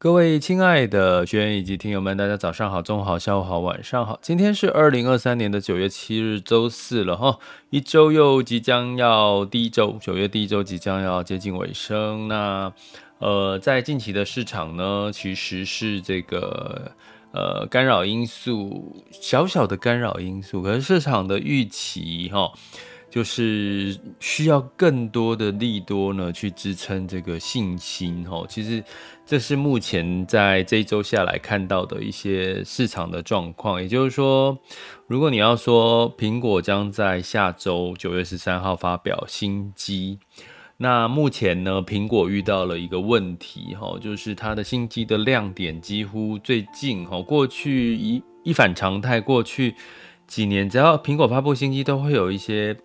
各位亲爱的学员以及听友们，大家早上好、中午好、下午好、晚上好。今天是二零二三年的九月七日，周四了哈，一周又即将要第一周，九月第一周即将要接近尾声。那呃，在近期的市场呢，其实是这个呃干扰因素，小小的干扰因素，可是市场的预期哈。就是需要更多的利多呢，去支撑这个信心哦。其实这是目前在这一周下来看到的一些市场的状况。也就是说，如果你要说苹果将在下周九月十三号发表新机，那目前呢，苹果遇到了一个问题哈，就是它的新机的亮点几乎最近哈，过去一一反常态，过去几年只要苹果发布新机，都会有一些。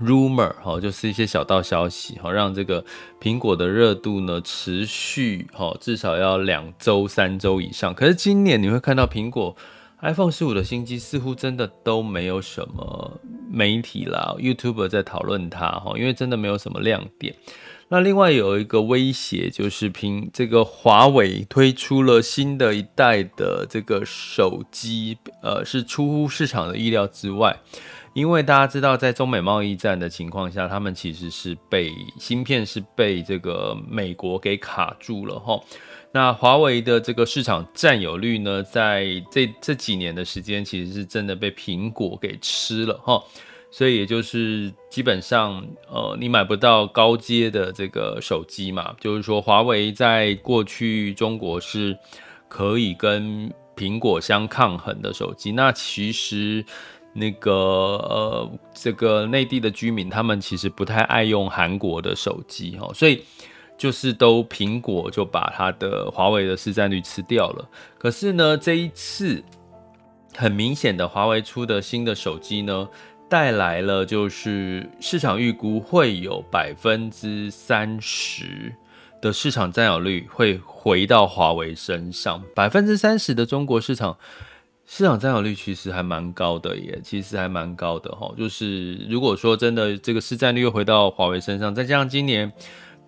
Rumor 哈，就是一些小道消息哈，让这个苹果的热度呢持续哈，至少要两周、三周以上。可是今年你会看到苹果 iPhone 十五的新机似乎真的都没有什么媒体啦、YouTuber 在讨论它哈，因为真的没有什么亮点。那另外有一个威胁就是苹这个华为推出了新的一代的这个手机，呃，是出乎市场的意料之外。因为大家知道，在中美贸易战的情况下，他们其实是被芯片是被这个美国给卡住了哈。那华为的这个市场占有率呢，在这这几年的时间，其实是真的被苹果给吃了哈。所以也就是基本上，呃，你买不到高阶的这个手机嘛，就是说华为在过去中国是可以跟苹果相抗衡的手机，那其实。那个呃，这个内地的居民，他们其实不太爱用韩国的手机哈，所以就是都苹果就把它的华为的市占率吃掉了。可是呢，这一次很明显的，华为出的新的手机呢，带来了就是市场预估会有百分之三十的市场占有率会回到华为身上，百分之三十的中国市场。市场占有率其实还蛮高的耶，其实还蛮高的哈。就是如果说真的这个市占率又回到华为身上，再加上今年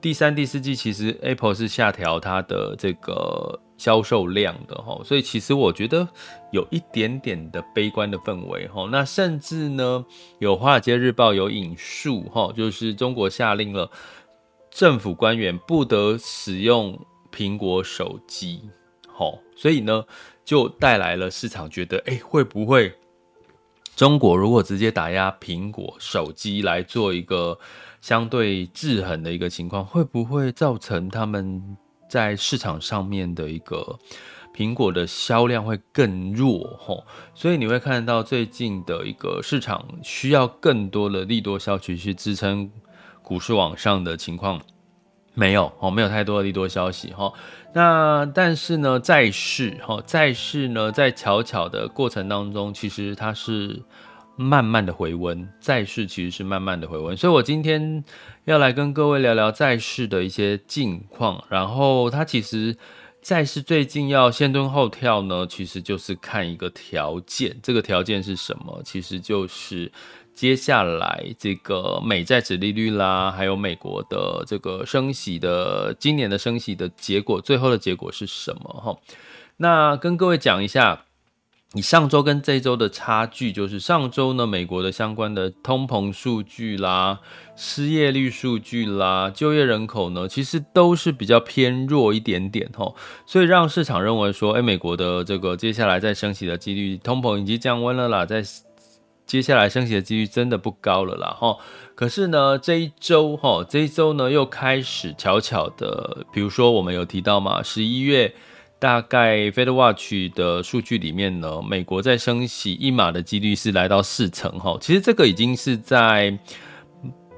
第三、第四季，其实 Apple 是下调它的这个销售量的哈，所以其实我觉得有一点点的悲观的氛围哈。那甚至呢，有《华尔街日报》有引述哈，就是中国下令了政府官员不得使用苹果手机，好，所以呢。就带来了市场觉得，哎，会不会中国如果直接打压苹果手机来做一个相对制衡的一个情况，会不会造成他们在市场上面的一个苹果的销量会更弱？吼，所以你会看到最近的一个市场需要更多的利多消息去支撑股市往上的情况。没有哦，没有太多的利多消息哈。那但是呢，在市哈，在市呢，在悄悄的过程当中，其实它是慢慢的回温。在市其实是慢慢的回温，所以我今天要来跟各位聊聊在市的一些近况。然后它其实在市最近要先蹲后跳呢，其实就是看一个条件。这个条件是什么？其实就是。接下来这个美债殖利率啦，还有美国的这个升息的今年的升息的结果，最后的结果是什么？哈，那跟各位讲一下，你上周跟这周的差距，就是上周呢，美国的相关的通膨数据啦、失业率数据啦、就业人口呢，其实都是比较偏弱一点点哈，所以让市场认为说，哎，美国的这个接下来再升息的几率，通膨已经降温了啦，在。接下来升息的几率真的不高了啦，哈。可是呢，这一周哈，这一周呢又开始悄悄的，比如说我们有提到嘛，十一月大概 Fed Watch 的数据里面呢，美国在升息一码的几率是来到四成哈。其实这个已经是在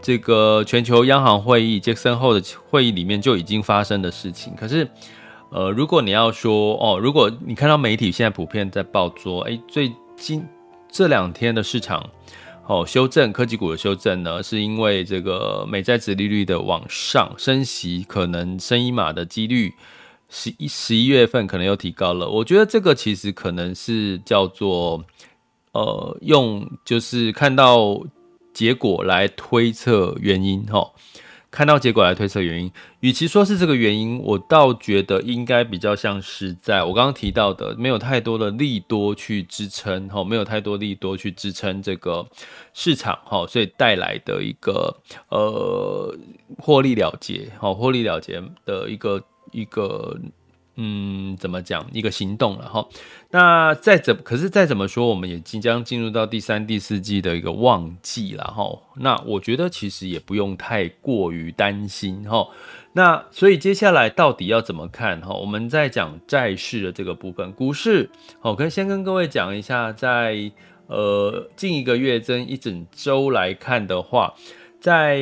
这个全球央行会议杰克森后的会议里面就已经发生的事情。可是，呃，如果你要说哦，如果你看到媒体现在普遍在报说，哎，最近这两天的市场哦修正科技股的修正呢，是因为这个美债殖利率的往上升息，可能升一码的几率。十一十一月份可能又提高了，我觉得这个其实可能是叫做，呃，用就是看到结果来推测原因齁，看到结果来推测原因，与其说是这个原因，我倒觉得应该比较像是在我刚刚提到的，没有太多的利多去支撑哈，没有太多利多去支撑这个市场哈，所以带来的一个呃获利了结好，获利了结的一个。一个嗯，怎么讲？一个行动了哈。那再怎可是再怎么说，我们也即将进入到第三、第四季的一个旺季了哈。那我觉得其实也不用太过于担心哈。那所以接下来到底要怎么看哈？我们在讲债市的这个部分，股市好，可以先跟各位讲一下，在呃近一个月、增一整周来看的话，在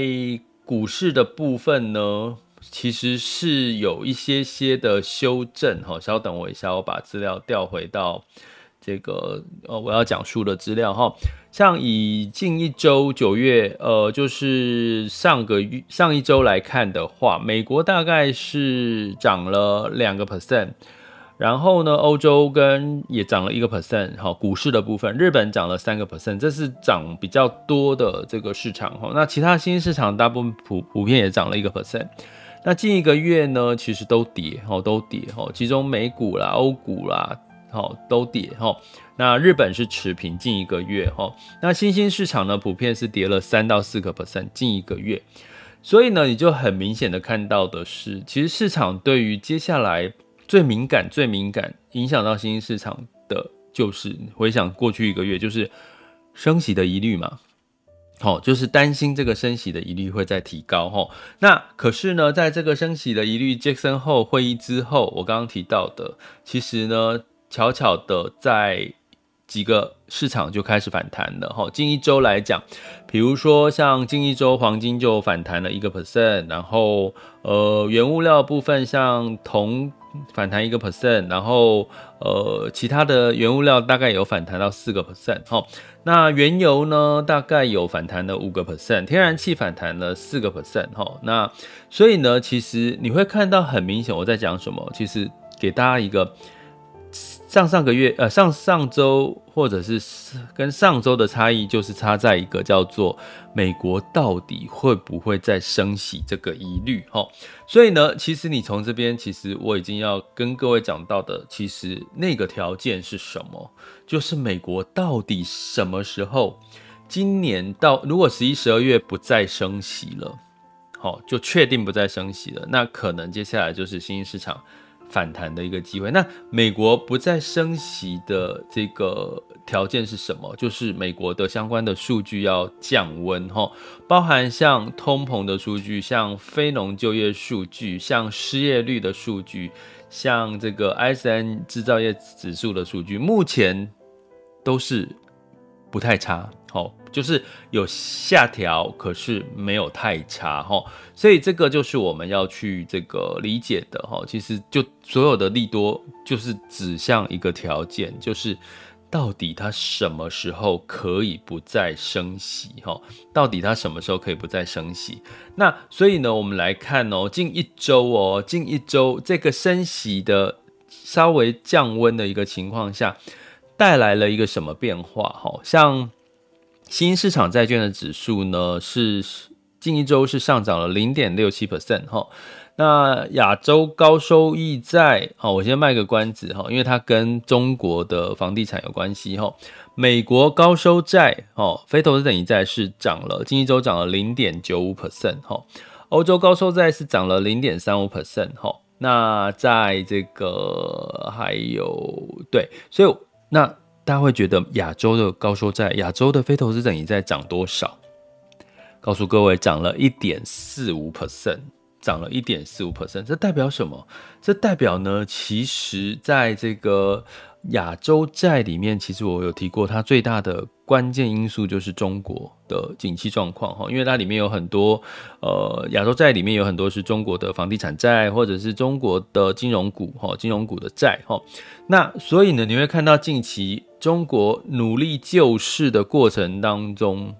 股市的部分呢。其实是有一些些的修正哈，稍等我一下，我把资料调回到这个呃我要讲述的资料哈。像以近一周九月呃，就是上个月上一周来看的话，美国大概是涨了两个 percent，然后呢，欧洲跟也涨了一个 percent 哈，股市的部分，日本涨了三个 percent，这是涨比较多的这个市场哈。那其他新兴市场大部分普普遍也涨了一个 percent。那近一个月呢，其实都跌哦，都跌哦。其中美股啦、欧股啦，哦都跌哈。那日本是持平，近一个月哈。那新兴市场呢，普遍是跌了三到四个 percent，近一个月。所以呢，你就很明显的看到的是，其实市场对于接下来最敏感、最敏感影响到新兴市场的，就是回想过去一个月，就是升息的疑虑嘛。好，就是担心这个升息的疑虑会再提高哈。那可是呢，在这个升息的疑虑杰森后会议之后，我刚刚提到的，其实呢，巧巧的在几个市场就开始反弹了哈。近一周来讲，比如说像近一周黄金就反弹了一个 percent，然后呃，原物料部分像铜。反弹一个 percent，然后呃，其他的原物料大概有反弹到四个 percent 哈。那原油呢，大概有反弹了五个 percent，天然气反弹了四个 percent 哈。那所以呢，其实你会看到很明显我在讲什么，其实给大家一个。上上个月，呃，上上周或者是跟上周的差异，就是差在一个叫做美国到底会不会再升息这个疑虑，哈。所以呢，其实你从这边，其实我已经要跟各位讲到的，其实那个条件是什么？就是美国到底什么时候，今年到如果十一、十二月不再升息了，好，就确定不再升息了，那可能接下来就是新兴市场。反弹的一个机会。那美国不再升息的这个条件是什么？就是美国的相关的数据要降温哈，包含像通膨的数据、像非农就业数据、像失业率的数据、像这个 ISM 制造业指数的数据，目前都是不太差。好，就是有下调，可是没有太差哈，所以这个就是我们要去这个理解的哈。其实就所有的利多，就是指向一个条件，就是到底它什么时候可以不再升息哈？到底它什么时候可以不再升息？那所以呢，我们来看哦，近一周哦，近一周这个升息的稍微降温的一个情况下，带来了一个什么变化？哈，像。新市场债券的指数呢，是近一周是上涨了零点六七 percent 哈。那亚洲高收益债，好，我先卖个关子哈，因为它跟中国的房地产有关系哈。美国高收债，哦，非投资等级债是涨了，近一周涨了零点九五 percent 哈。欧洲高收债是涨了零点三五 percent 哈。那在这个还有对，所以那。大家会觉得亚洲的高收债、亚洲的非投资者你在涨多少？告诉各位，涨了一点四五 percent，涨了一点四五 percent。这代表什么？这代表呢，其实在这个亚洲债里面，其实我有提过，它最大的关键因素就是中国的景气状况哈，因为它里面有很多呃亚洲债里面有很多是中国的房地产债或者是中国的金融股哈，金融股的债哈。那所以呢，你会看到近期中国努力救市的过程当中，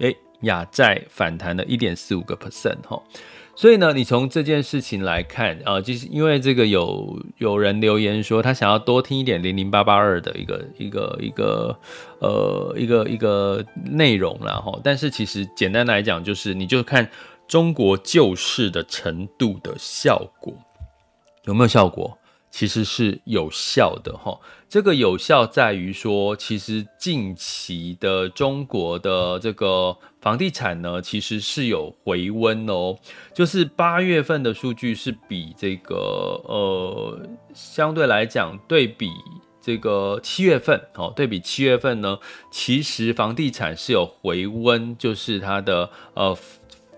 诶，亚债反弹了一点四五个 percent 哈。所以呢，你从这件事情来看啊，就是因为这个有有人留言说他想要多听一点零零八八二的一个一个一个呃一个一个内容了哈。但是其实简单来讲，就是你就看中国救市的程度的效果有没有效果。其实是有效的哈，这个有效在于说，其实近期的中国的这个房地产呢，其实是有回温哦，就是八月份的数据是比这个呃，相对来讲，对比这个七月份哦，对比七月份呢，其实房地产是有回温，就是它的呃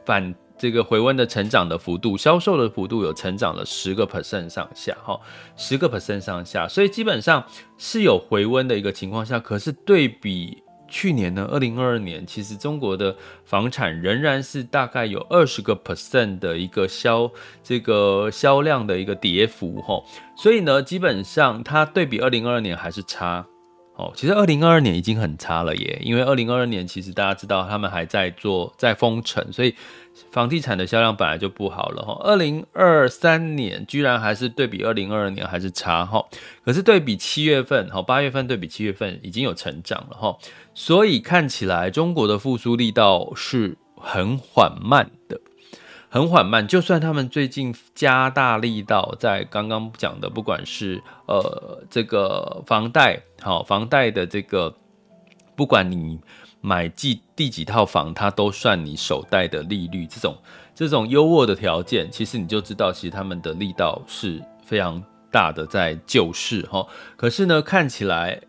反。这个回温的成长的幅度，销售的幅度有成长了十个 percent 上下，哈，十个 percent 上下，所以基本上是有回温的一个情况下。可是对比去年呢，二零二二年，其实中国的房产仍然是大概有二十个 percent 的一个销这个销量的一个跌幅，哈。所以呢，基本上它对比二零二二年还是差，哦，其实二零二二年已经很差了耶，因为二零二二年其实大家知道他们还在做在封城，所以。房地产的销量本来就不好了哈，二零二三年居然还是对比二零二二年还是差哈，可是对比七月份哈，八月份对比七月份已经有成长了哈，所以看起来中国的复苏力道是很缓慢的，很缓慢。就算他们最近加大力道，在刚刚讲的，不管是呃这个房贷好，房贷的这个，不管你。买第第几套房，它都算你首贷的利率，这种这种优渥的条件，其实你就知道，其实他们的力道是非常大的在救市哈。可是呢，看起来，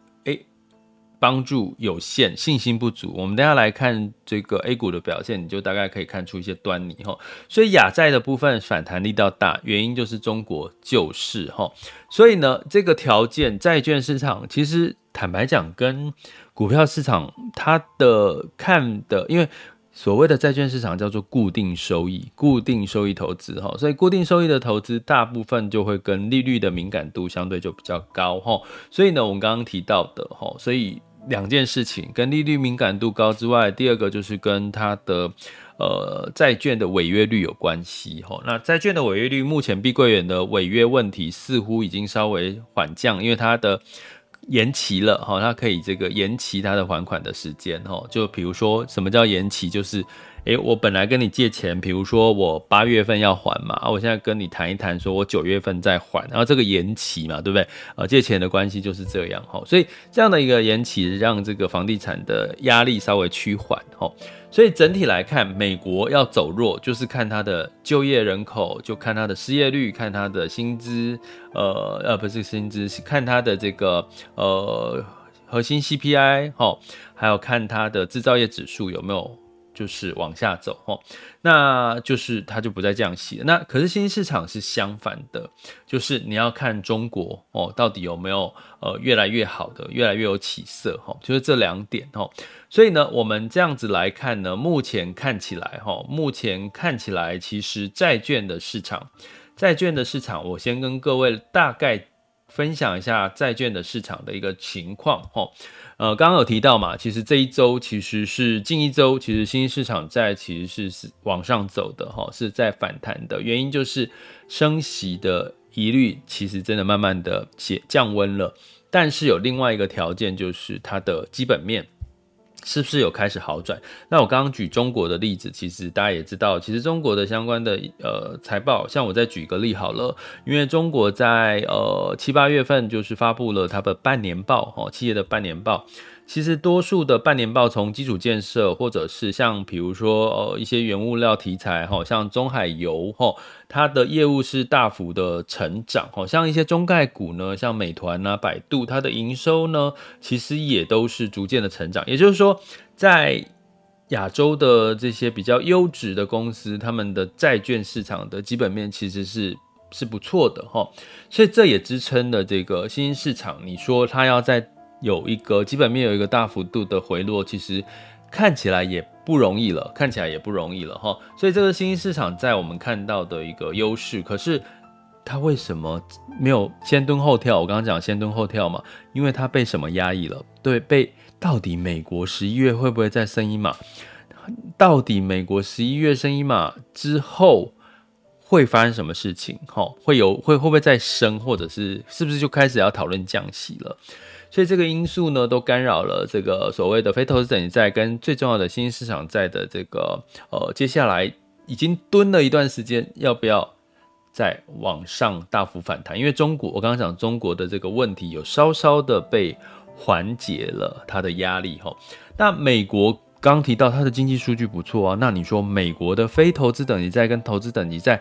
帮助有限，信心不足。我们等下来看这个 A 股的表现，你就大概可以看出一些端倪哈。所以亚债的部分反弹力道大，原因就是中国救市哈。所以呢，这个条件债券市场其实坦白讲跟。股票市场它的看的，因为所谓的债券市场叫做固定收益、固定收益投资哈，所以固定收益的投资大部分就会跟利率的敏感度相对就比较高哈，所以呢，我们刚刚提到的哈，所以两件事情跟利率敏感度高之外，第二个就是跟它的呃债券的违约率有关系哈。那债券的违约率，目前碧桂园的违约问题似乎已经稍微缓降，因为它的。延期了哈，它可以这个延期它的还款的时间哈，就比如说什么叫延期，就是诶，我本来跟你借钱，比如说我八月份要还嘛，啊，我现在跟你谈一谈，说我九月份再还，然后这个延期嘛，对不对？呃，借钱的关系就是这样哈，所以这样的一个延期，让这个房地产的压力稍微趋缓哈。所以整体来看，美国要走弱，就是看它的就业人口，就看它的失业率，看它的薪资，呃呃，不是薪资，是看它的这个呃核心 CPI，哈，还有看它的制造业指数有没有。就是往下走哦，那就是它就不再降息了。那可是新兴市场是相反的，就是你要看中国哦，到底有没有呃越来越好的，越来越有起色哈，就是这两点哈。所以呢，我们这样子来看呢，目前看起来哈，目前看起来其实债券的市场，债券的市场，我先跟各位大概分享一下债券的市场的一个情况哈。呃，刚刚有提到嘛，其实这一周其实是近一周，其实新兴市场债其实是是往上走的哈，是在反弹的。原因就是升息的疑虑其实真的慢慢的降降温了，但是有另外一个条件，就是它的基本面。是不是有开始好转？那我刚刚举中国的例子，其实大家也知道，其实中国的相关的呃财报，像我再举一个例好了，因为中国在呃七八月份就是发布了它的半年报，哦，企业的半年报。其实多数的半年报，从基础建设，或者是像比如说呃一些原物料题材，哈，像中海油，哈，它的业务是大幅的成长，哈，像一些中概股呢，像美团啊、百度，它的营收呢，其实也都是逐渐的成长。也就是说，在亚洲的这些比较优质的公司，他们的债券市场的基本面其实是是不错的，哈，所以这也支撑了这个新兴市场。你说它要在有一个基本面有一个大幅度的回落，其实看起来也不容易了，看起来也不容易了哈。所以这个新兴市场在我们看到的一个优势，可是它为什么没有先蹲后跳？我刚刚讲先蹲后跳嘛，因为它被什么压抑了？对，被到底美国十一月会不会再升一码？到底美国十一月升一码之后？会发生什么事情？哈，会有会会不会再升，或者是是不是就开始要讨论降息了？所以这个因素呢，都干扰了这个所谓的非投资等级债跟最重要的新兴市场债的这个呃，接下来已经蹲了一段时间，要不要再往上大幅反弹？因为中国，我刚刚讲中国的这个问题有稍稍的被缓解了它的压力哈。那美国。刚提到它的经济数据不错啊，那你说美国的非投资等级债跟投资等级债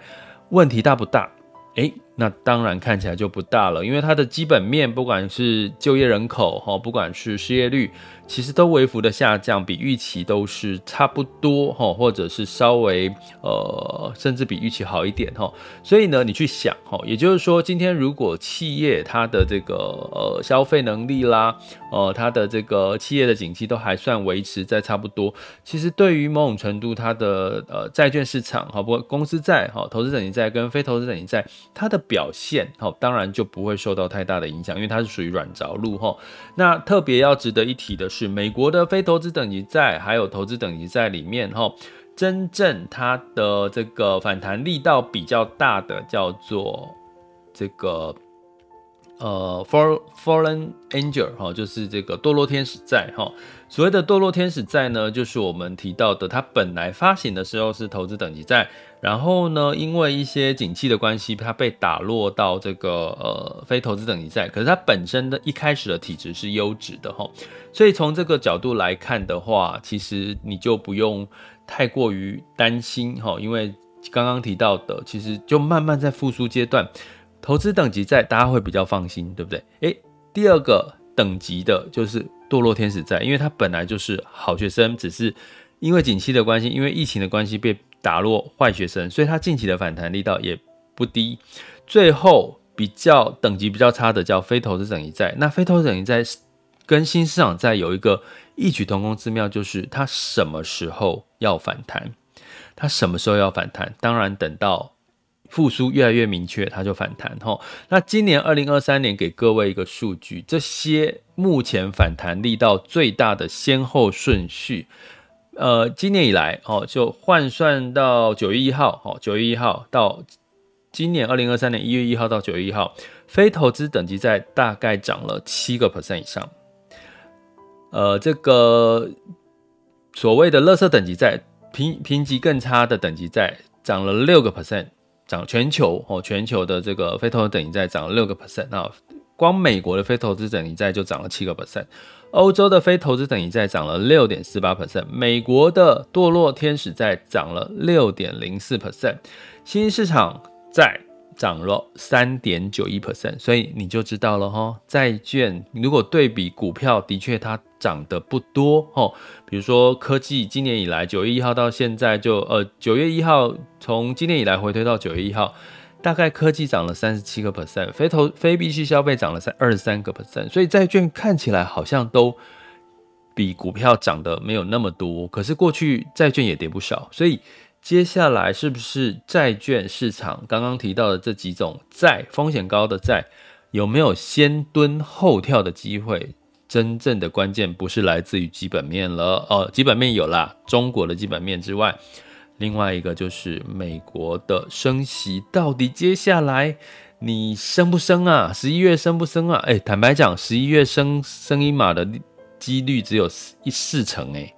问题大不大？诶，那当然看起来就不大了，因为它的基本面，不管是就业人口哈，不管是失业率，其实都微幅的下降，比预期都是差不多哈，或者是稍微呃，甚至比预期好一点哈。所以呢，你去想哈，也就是说，今天如果企业它的这个呃消费能力啦，呃，它的这个企业的景气都还算维持在差不多，其实对于某种程度它的呃债券市场哈，不过公司债哈，投资等级债跟非投资等级债。它的表现，好，当然就不会受到太大的影响，因为它是属于软着陆，哈。那特别要值得一提的是，美国的非投资等级债还有投资等级债里面，哈，真正它的这个反弹力道比较大的叫做这个。呃，Fallen Angel 哈，就是这个堕落天使债哈。所谓的堕落天使债呢，就是我们提到的，它本来发行的时候是投资等级债，然后呢，因为一些景气的关系，它被打落到这个呃非投资等级债。可是它本身的一开始的体质是优质的哈，所以从这个角度来看的话，其实你就不用太过于担心哈，因为刚刚提到的，其实就慢慢在复苏阶段。投资等级债，大家会比较放心，对不对？诶，第二个等级的就是堕落天使债，因为它本来就是好学生，只是因为景气的关系，因为疫情的关系被打落坏学生，所以它近期的反弹力道也不低。最后比较等级比较差的叫非投资等级债，那非投资等级债跟新市场债有一个异曲同工之妙，就是它什么时候要反弹？它什么时候要反弹？当然等到。复苏越来越明确，它就反弹吼。那今年二零二三年给各位一个数据，这些目前反弹力道最大的先后顺序，呃，今年以来哦，就换算到九月一号哦，九月一号到今年二零二三年一月一号到九月一号，非投资等级债大概涨了七个 percent 以上。呃，这个所谓的垃圾等级债，评评级更差的等级债涨了六个 percent。涨全球哦，全球的这个非投资等级债涨了六个 percent，那光美国的非投资等级债就涨了七个 percent，欧洲的非投资等级债涨了六点四八 percent，美国的堕落天使债涨了六点零四 percent，新兴市场债。涨了三点九一 percent，所以你就知道了哈。债券如果对比股票，的确它涨得不多哈。比如说科技，今年以来九月一号到现在就呃九月一号从今年以来回推到九月一号，大概科技涨了三十七个 percent，非投非必需消费涨了三二十三个 percent，所以债券看起来好像都比股票涨得没有那么多，可是过去债券也跌不少，所以。接下来是不是债券市场刚刚提到的这几种债风险高的债有没有先蹲后跳的机会？真正的关键不是来自于基本面了哦，基本面有啦，中国的基本面之外，另外一个就是美国的升息，到底接下来你升不升啊？十一月升不升啊？哎，坦白讲，十一月升升一码的几率只有一四成哎。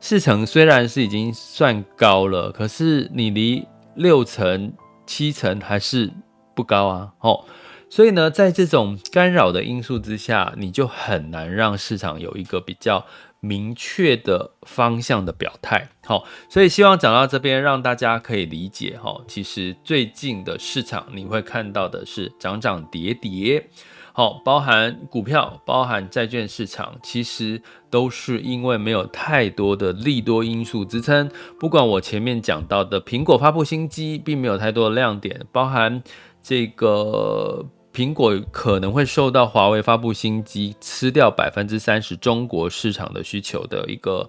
四成虽然是已经算高了，可是你离六成、七成还是不高啊！哦，所以呢，在这种干扰的因素之下，你就很难让市场有一个比较明确的方向的表态。好，所以希望讲到这边，让大家可以理解哈，其实最近的市场你会看到的是涨涨跌跌。好，包含股票、包含债券市场，其实都是因为没有太多的利多因素支撑。不管我前面讲到的苹果发布新机，并没有太多的亮点，包含这个苹果可能会受到华为发布新机吃掉百分之三十中国市场的需求的一个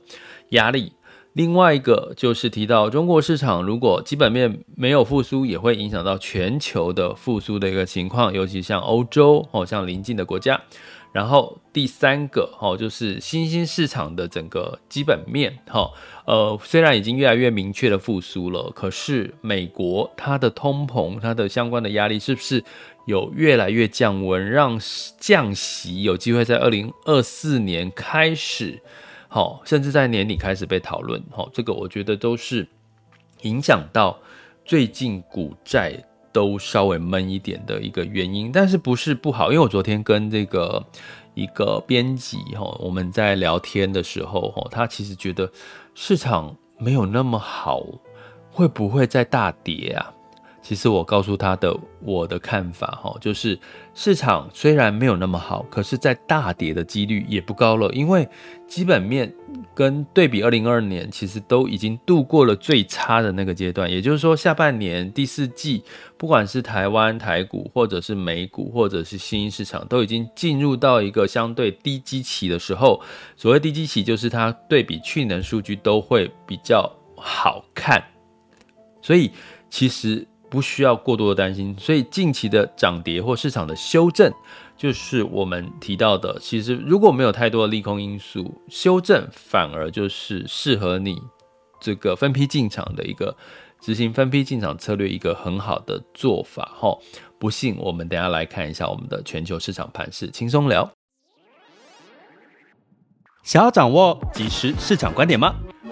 压力。另外一个就是提到中国市场如果基本面没有复苏，也会影响到全球的复苏的一个情况，尤其像欧洲哦，像邻近的国家。然后第三个哦，就是新兴市场的整个基本面哈，呃，虽然已经越来越明确的复苏了，可是美国它的通膨、它的相关的压力是不是有越来越降温，让降息有机会在二零二四年开始，好，甚至在年底开始被讨论，好，这个我觉得都是影响到最近股债。都稍微闷一点的一个原因，但是不是不好？因为我昨天跟这个一个编辑哈，我们在聊天的时候哈，他其实觉得市场没有那么好，会不会再大跌啊？其实我告诉他的我的看法哈，就是市场虽然没有那么好，可是，在大跌的几率也不高了，因为基本面跟对比二零二二年，其实都已经度过了最差的那个阶段。也就是说，下半年第四季，不管是台湾台股，或者是美股，或者是新兴市场，都已经进入到一个相对低基期的时候。所谓低基期，就是它对比去年数据都会比较好看，所以其实。不需要过多的担心，所以近期的涨跌或市场的修正，就是我们提到的。其实如果没有太多的利空因素，修正反而就是适合你这个分批进场的一个执行分批进场策略一个很好的做法。哈，不信我们等下来看一下我们的全球市场盘势，轻松聊。想要掌握即时市场观点吗？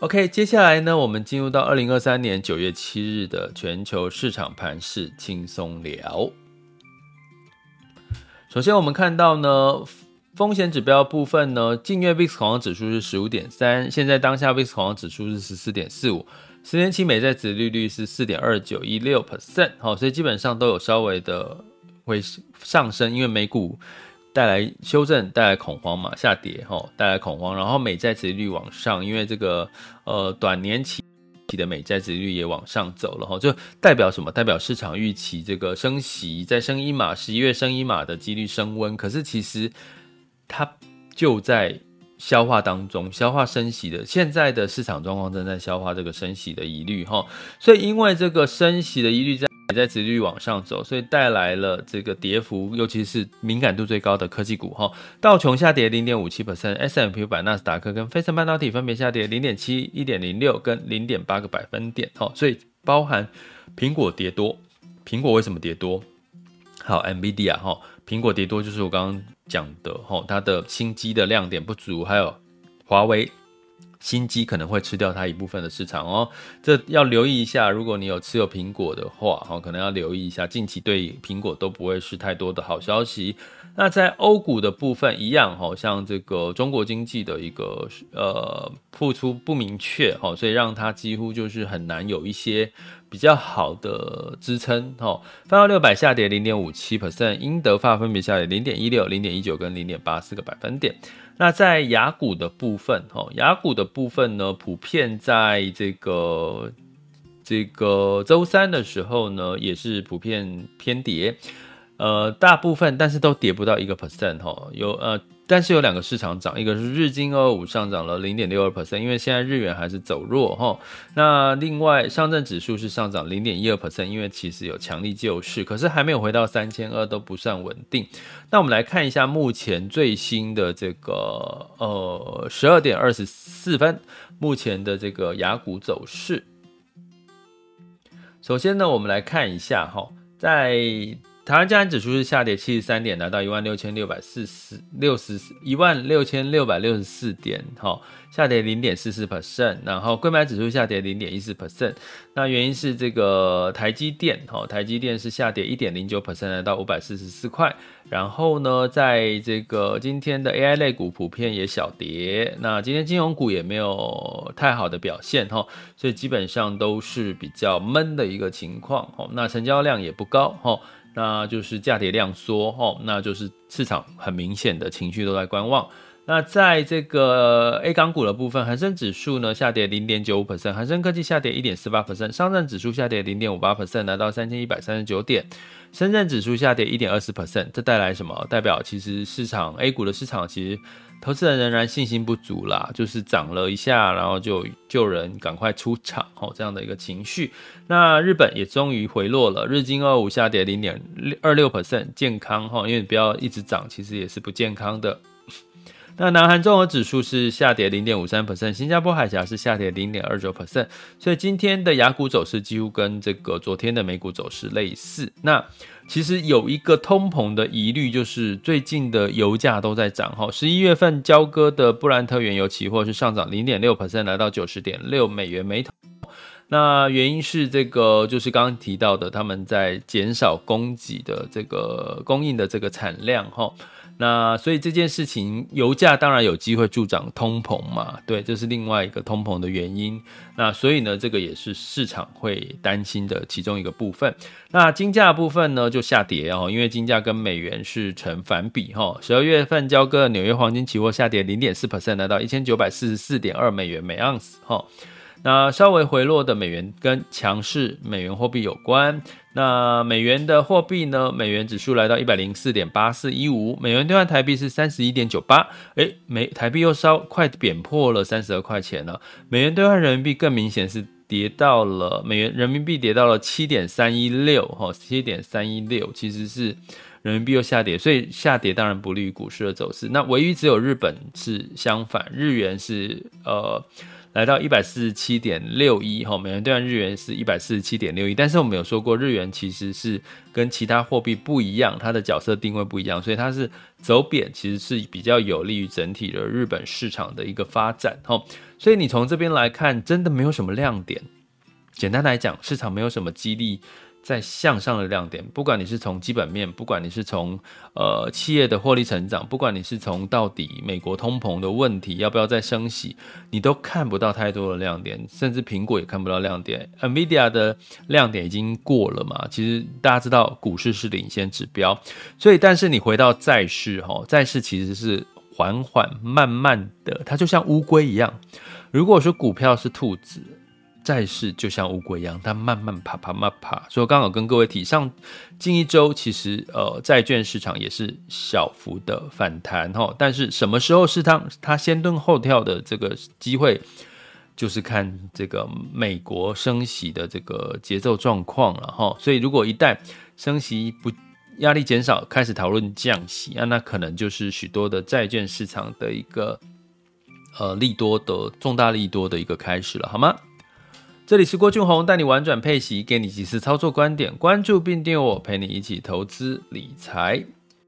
OK，接下来呢，我们进入到二零二三年九月七日的全球市场盘势轻松聊。首先，我们看到呢，风险指标部分呢，近月 VIX 恐慌指数是十五点三，现在当下 VIX 恐慌指数是十四点四五，十年期美债殖利率是四点二九一六 percent，好，所以基本上都有稍微的会上升，因为美股。带来修正，带来恐慌嘛，下跌哈，带来恐慌，然后美债殖率往上，因为这个呃短年期的美债殖率也往上走了哈，就代表什么？代表市场预期这个升息再升一码，十一月升一码的几率升温，可是其实它就在消化当中，消化升息的，现在的市场状况正在消化这个升息的疑虑哈，所以因为这个升息的疑虑在。也在持续往上走，所以带来了这个跌幅，尤其是敏感度最高的科技股哈。道琼下跌零点五七 percent，S&P 500、纳斯达克跟费城半导体分别下跌零点七、一点零六跟零点八个百分点哈。所以包含苹果跌多，苹果为什么跌多？好，NVIDIA 哈，苹果跌多就是我刚刚讲的哈，它的新机的亮点不足，还有华为。新机可能会吃掉它一部分的市场哦，这要留意一下。如果你有持有苹果的话，哦，可能要留意一下，近期对苹果都不会是太多的好消息。那在欧股的部分一样，好像这个中国经济的一个呃复苏不明确，哈，所以让它几乎就是很难有一些比较好的支撑，哈。泛欧六百下跌零点五七 percent，英德法分别下跌零点一六、零点一九跟零点八四个百分点。那在雅股的部分，哈，雅股的部分呢，普遍在这个这个周三的时候呢，也是普遍偏跌，呃，大部分但是都跌不到一个 percent 哈，有呃。但是有两个市场涨，一个是日经二二五上涨了零点六二 percent，因为现在日元还是走弱哈。那另外上证指数是上涨零点一二 percent，因为其实有强力救市，可是还没有回到三千二，都不算稳定。那我们来看一下目前最新的这个呃十二点二十四分，目前的这个雅股走势。首先呢，我们来看一下哈，在台湾加权指数是下跌七十三点，来到一万六千六百四十六十一万六千六百六十四点，哈，下跌零点四四 percent。然后柜买指数下跌零点一四 percent，那原因是这个台积电，哈，台积电是下跌一点零九 percent，来到五百四十四块。然后呢，在这个今天的 AI 类股普遍也小跌，那今天金融股也没有太好的表现，哈，所以基本上都是比较闷的一个情况，哈，那成交量也不高，哈。那就是价跌量缩吼，那就是市场很明显的情绪都在观望。那在这个 A 港股的部分，恒生指数呢下跌零点九五 percent，恒生科技下跌一点四八 percent，上证指数下跌零点五八 percent，来到三千一百三十九点。深圳指数下跌一点二四 percent，这带来什么？代表其实市场 A 股的市场其实。投资人仍然信心不足啦，就是涨了一下，然后就救人赶快出场哦，这样的一个情绪。那日本也终于回落了，日经二五下跌零点二六 percent，健康哈，因为你不要一直涨，其实也是不健康的。那南韩综合指数是下跌零点五三 percent，新加坡海峡是下跌零点二九 percent，所以今天的雅股走势几乎跟这个昨天的美股走势类似。那其实有一个通膨的疑虑，就是最近的油价都在涨哈。十一月份交割的布兰特原油期货是上涨零点六 percent，来到九十点六美元每桶。那原因是这个，就是刚刚提到的，他们在减少供给的这个供应的这个产量哈。那所以这件事情，油价当然有机会助长通膨嘛，对，这是另外一个通膨的原因。那所以呢，这个也是市场会担心的其中一个部分。那金价部分呢就下跌哦，因为金价跟美元是成反比哈。十二月份交割纽约黄金期货下跌零点四 percent，来到一千九百四十四点二美元每盎司哈。那稍微回落的美元跟强势美元货币有关。那美元的货币呢？美元指数来到一百零四点八四一五，美元兑换台币是三十一点九八。哎，美台币又稍快贬破了三十二块钱了。美元兑换人民币更明显是跌到了美元人民币跌到了七点三一六哈，七点三一六其实是人民币又下跌，所以下跌当然不利于股市的走势。那唯一只有日本是相反，日元是呃。来到一百四十七点六一哈，美元兑换日元是一百四十七点六一，但是我们有说过，日元其实是跟其他货币不一样，它的角色定位不一样，所以它是走贬，其实是比较有利于整体的日本市场的一个发展哈。所以你从这边来看，真的没有什么亮点。简单来讲，市场没有什么激励。在向上的亮点，不管你是从基本面，不管你是从呃企业的获利成长，不管你是从到底美国通膨的问题要不要再升息，你都看不到太多的亮点，甚至苹果也看不到亮点。NVIDIA 的亮点已经过了嘛？其实大家知道股市是领先指标，所以但是你回到债市哈，债市其实是缓缓慢慢的，它就像乌龟一样。如果说股票是兔子。债市就像乌龟一样，它慢慢爬，爬，慢爬。所以刚好跟各位提，上近一周其实呃债券市场也是小幅的反弹哈。但是什么时候是它它先蹲后跳的这个机会，就是看这个美国升息的这个节奏状况了哈。所以如果一旦升息不压力减少，开始讨论降息啊，那可能就是许多的债券市场的一个呃利多的重大利多的一个开始了，好吗？这里是郭俊宏，带你玩转配息，给你及时操作观点，关注并订阅我，陪你一起投资理财。